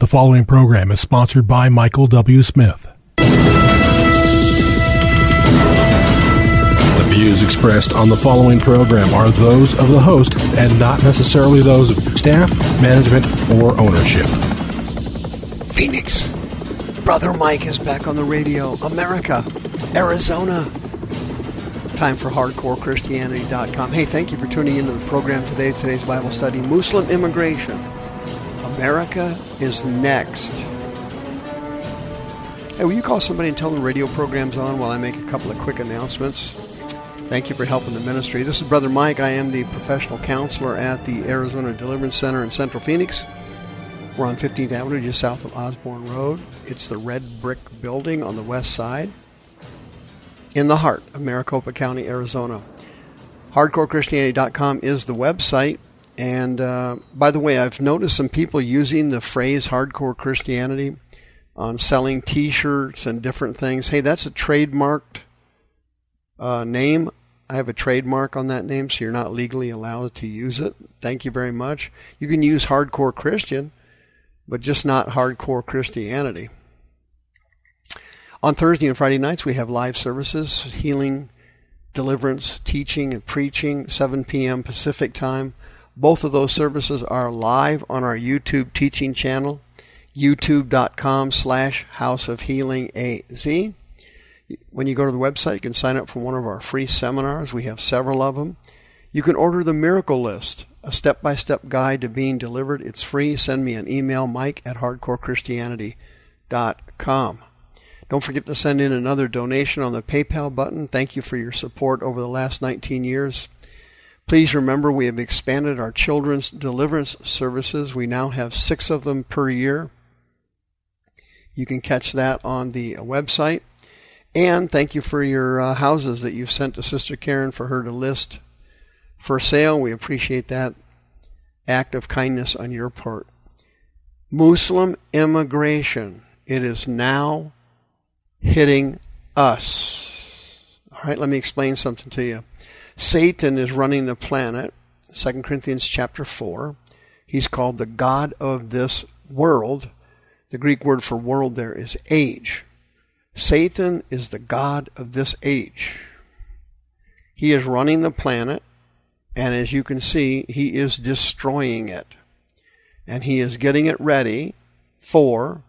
The following program is sponsored by Michael W. Smith. The views expressed on the following program are those of the host and not necessarily those of staff, management, or ownership. Phoenix. Brother Mike is back on the radio. America. Arizona. Time for HardcoreChristianity.com. Hey, thank you for tuning into the program today. Today's Bible study Muslim immigration. America is next. Hey, will you call somebody and tell them the radio program's on while I make a couple of quick announcements? Thank you for helping the ministry. This is Brother Mike. I am the professional counselor at the Arizona Deliverance Center in Central Phoenix. We're on 15th Avenue, just south of Osborn Road. It's the red brick building on the west side in the heart of Maricopa County, Arizona. HardcoreChristianity.com is the website. And uh, by the way, I've noticed some people using the phrase hardcore Christianity on selling t shirts and different things. Hey, that's a trademarked uh, name. I have a trademark on that name, so you're not legally allowed to use it. Thank you very much. You can use hardcore Christian, but just not hardcore Christianity. On Thursday and Friday nights, we have live services, healing, deliverance, teaching, and preaching, 7 p.m. Pacific time. Both of those services are live on our YouTube teaching channel, youtube.com slash House of Healing AZ. When you go to the website, you can sign up for one of our free seminars. We have several of them. You can order the Miracle List, a step by step guide to being delivered. It's free. Send me an email, mike at hardcorechristianity.com. Don't forget to send in another donation on the PayPal button. Thank you for your support over the last 19 years. Please remember we have expanded our children's deliverance services. We now have six of them per year. You can catch that on the website. And thank you for your uh, houses that you've sent to Sister Karen for her to list for sale. We appreciate that act of kindness on your part. Muslim immigration. It is now hitting us. All right, let me explain something to you. Satan is running the planet. 2 Corinthians chapter 4. He's called the God of this world. The Greek word for world there is age. Satan is the God of this age. He is running the planet, and as you can see, he is destroying it. And he is getting it ready for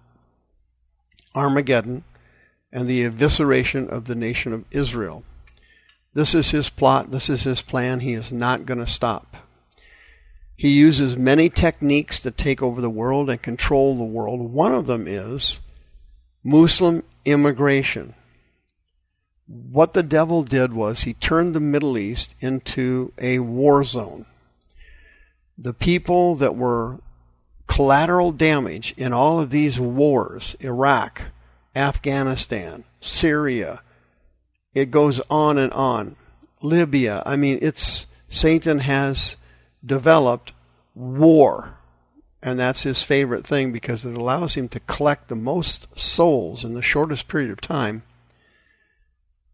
Armageddon and the evisceration of the nation of Israel. This is his plot, this is his plan. He is not going to stop. He uses many techniques to take over the world and control the world. One of them is Muslim immigration. What the devil did was he turned the Middle East into a war zone. The people that were collateral damage in all of these wars, Iraq, Afghanistan, Syria. It goes on and on. Libya. I mean, it's Satan has developed war. And that's his favorite thing because it allows him to collect the most souls in the shortest period of time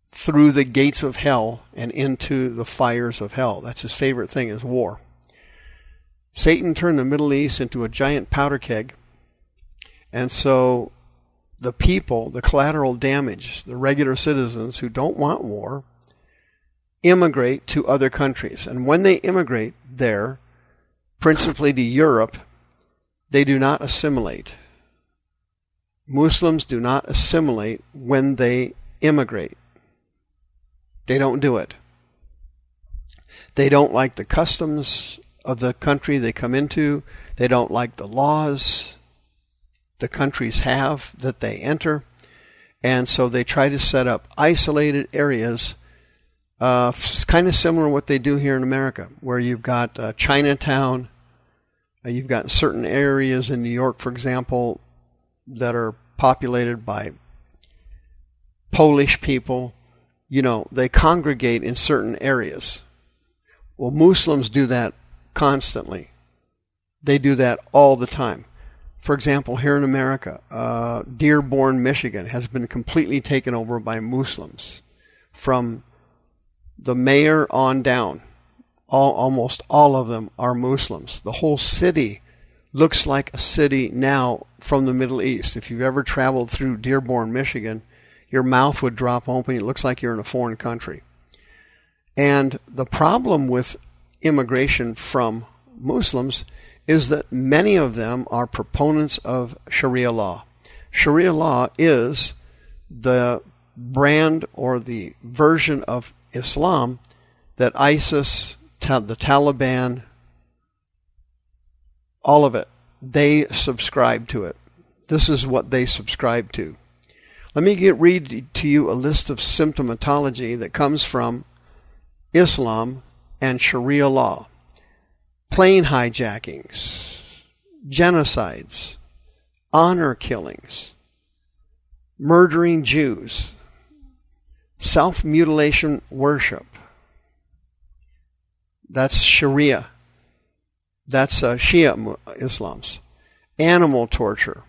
through the gates of hell and into the fires of hell. That's his favorite thing is war. Satan turned the Middle East into a giant powder keg. And so the people, the collateral damage, the regular citizens who don't want war, immigrate to other countries. And when they immigrate there, principally to Europe, they do not assimilate. Muslims do not assimilate when they immigrate. They don't do it. They don't like the customs of the country they come into. They don't like the laws the countries have that they enter. And so they try to set up isolated areas, uh, kind of similar to what they do here in America, where you've got uh, Chinatown, uh, you've got certain areas in New York, for example, that are populated by Polish people. You know, they congregate in certain areas. Well, Muslims do that constantly. They do that all the time. For example, here in America, uh, Dearborn, Michigan has been completely taken over by Muslims from the mayor on down. All, almost all of them are Muslims. The whole city looks like a city now from the Middle East. If you've ever traveled through Dearborn, Michigan, your mouth would drop open. It looks like you're in a foreign country. And the problem with immigration from Muslims is that many of them are proponents of Sharia law. Sharia law is the brand or the version of Islam that ISIS, the Taliban, all of it, they subscribe to it. This is what they subscribe to. Let me get, read to you a list of symptomatology that comes from Islam and Sharia law. Plane hijackings, genocides, honor killings, murdering Jews, self mutilation worship. That's Sharia. That's uh, Shia Islam's. Animal torture,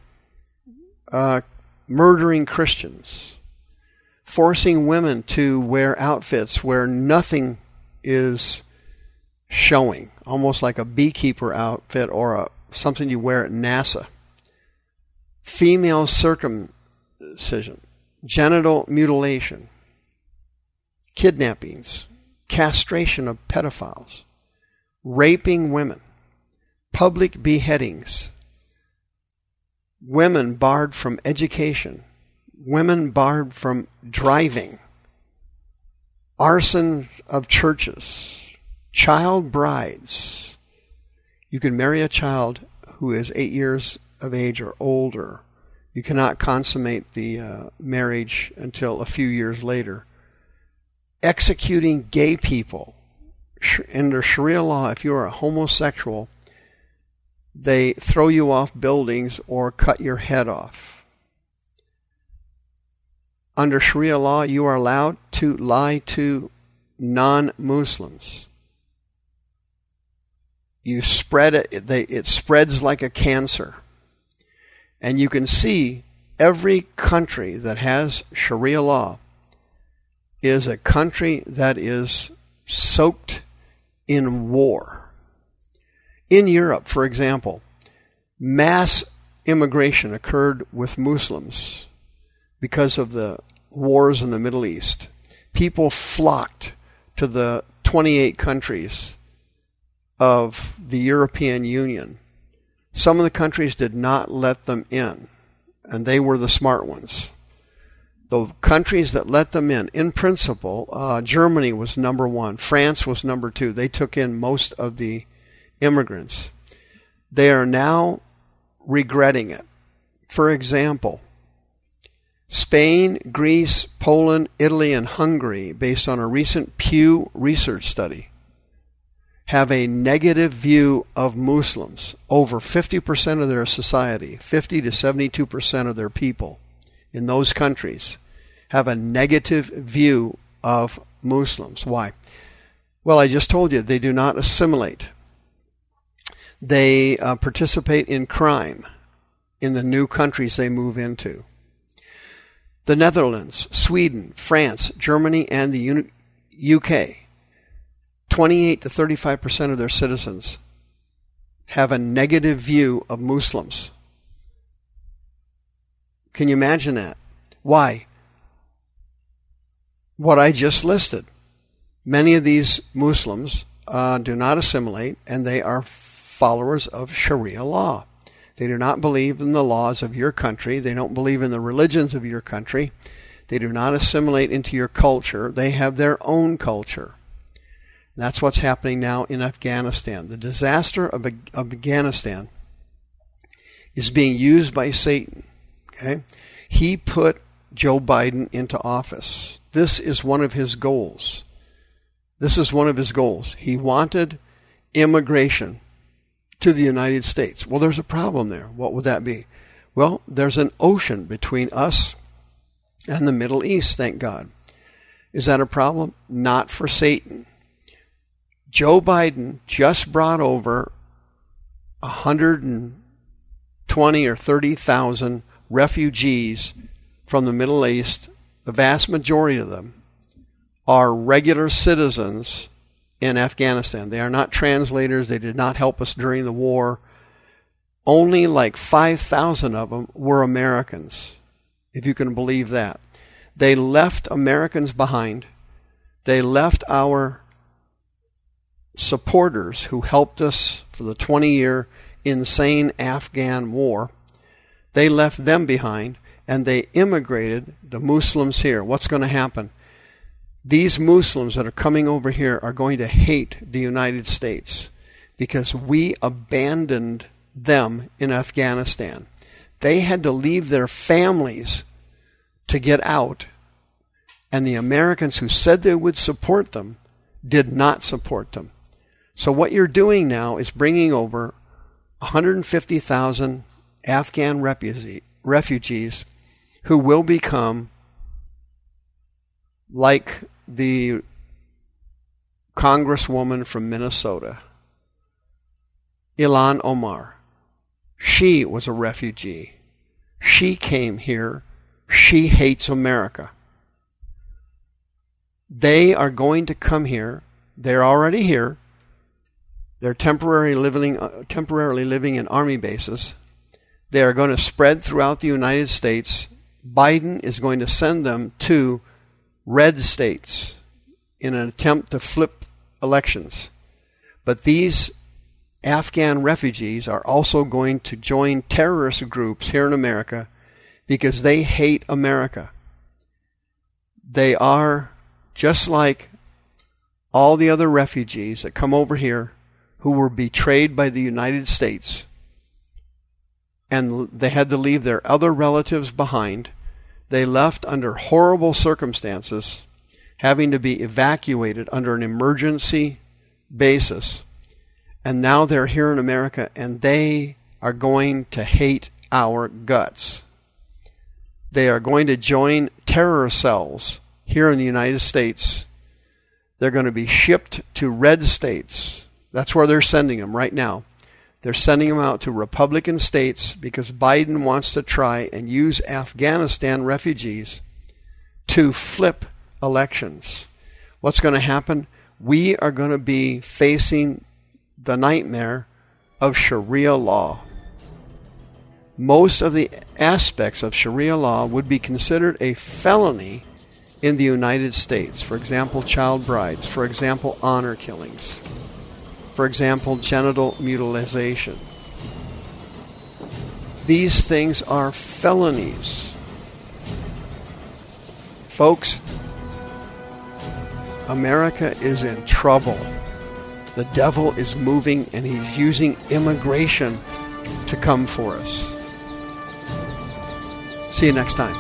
uh, murdering Christians, forcing women to wear outfits where nothing is showing, almost like a beekeeper outfit or a, something you wear at NASA. Female circumcision, genital mutilation, kidnappings, castration of pedophiles, raping women, public beheadings, women barred from education, women barred from driving, arson of churches, child brides. You can marry a child who is eight years of age or older. You cannot consummate the uh, marriage until a few years later executing gay people. Under Sharia law, if you are a homosexual, they throw you off buildings or cut your head off. Under Sharia law, you are allowed to lie to non Muslims. You spread it, it spreads like a cancer. And you can see every country that has Sharia law is a country that is soaked in war. In Europe, for example, mass immigration occurred with Muslims because of the wars in the Middle East. People flocked to the 28 countries of the European Union. Some of the countries did not let them in, and they were the smart ones the countries that let them in, in principle, uh, Germany was number one, France was number two. They took in most of the immigrants. They are now regretting it. For example, Spain, Greece, Poland, Italy, and Hungary, based on a recent Pew Research study, have a negative view of Muslims. Over 50% of their society, 50 to 72% of their people in those countries have a negative view of Muslims. Why? Well, I just told you they do not assimilate. They uh, participate in crime in the new countries they move into. The Netherlands, Sweden, France, Germany, and the UK, 28 to 35 percent of their citizens have a negative view of Muslims. Can you imagine that? Why? What I just listed. Many of these Muslims uh, do not assimilate and they are followers of Sharia law. They do not believe in the laws of your country. They don't believe in the religions of your country. They do not assimilate into your culture. They have their own culture. That's what's happening now in Afghanistan. The disaster of, of Afghanistan is being used by Satan Okay? He put Joe Biden into office. This is one of his goals. This is one of his goals. He wanted immigration to the United States. Well, there's a problem there. What would that be? Well, there's an ocean between us and the Middle East, thank God. Is that a problem? Not for Satan. Joe Biden just brought over 120 or 30,000 refugees from the Middle East, the vast majority of them, are regular citizens in Afghanistan. They are not translators. They did not help us during the war. only like 5,000 of them were Americans, if you can believe that. They left Americans behind. They left our supporters who helped us for the 20 year insane Afghan war. They left them behind and they immigrated the Muslims here. What's going to happen? These Muslims that are coming over here are going to hate the United States because we abandoned them in Afghanistan. They had to leave their families to get out, and the Americans who said they would support them did not support them. So, what you're doing now is bringing over 150,000 Afghan refugees who will become like the congresswoman from Minnesota, Ilhan Omar. She was a refugee. She came here. She hates America. They are going to come here. They're already here. They're temporarily living, uh, temporarily living in army bases. They are going to spread throughout the United States. Biden is going to send them to red states in an attempt to flip elections. But these Afghan refugees are also going to join terrorist groups here in America because they hate America. They are just like all the other refugees that come over here who were betrayed by the United States and they had to leave their other relatives behind. They left under horrible circumstances, having to be evacuated under an emergency basis. And now they're here in America and they are going to hate our guts. They are going to join terror cells here in the United States. They're going to be shipped to red states that's where they're sending them right now. They're sending them out to Republican states because Biden wants to try and use Afghanistan refugees to flip elections. What's going to happen? We are going to be facing the nightmare of Sharia law. Most of the aspects of Sharia law would be considered a felony in the United States. For example, child brides. For example, honor killings for example, genital mutilation. These things are felonies. Folks, America is in trouble. The devil is moving and he's using immigration to come for us. See you next time.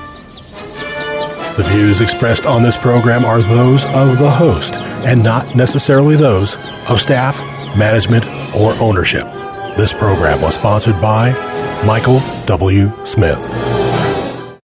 The views expressed on this program are those of the host and not necessarily those of staff management, or ownership. This program was sponsored by Michael W. Smith.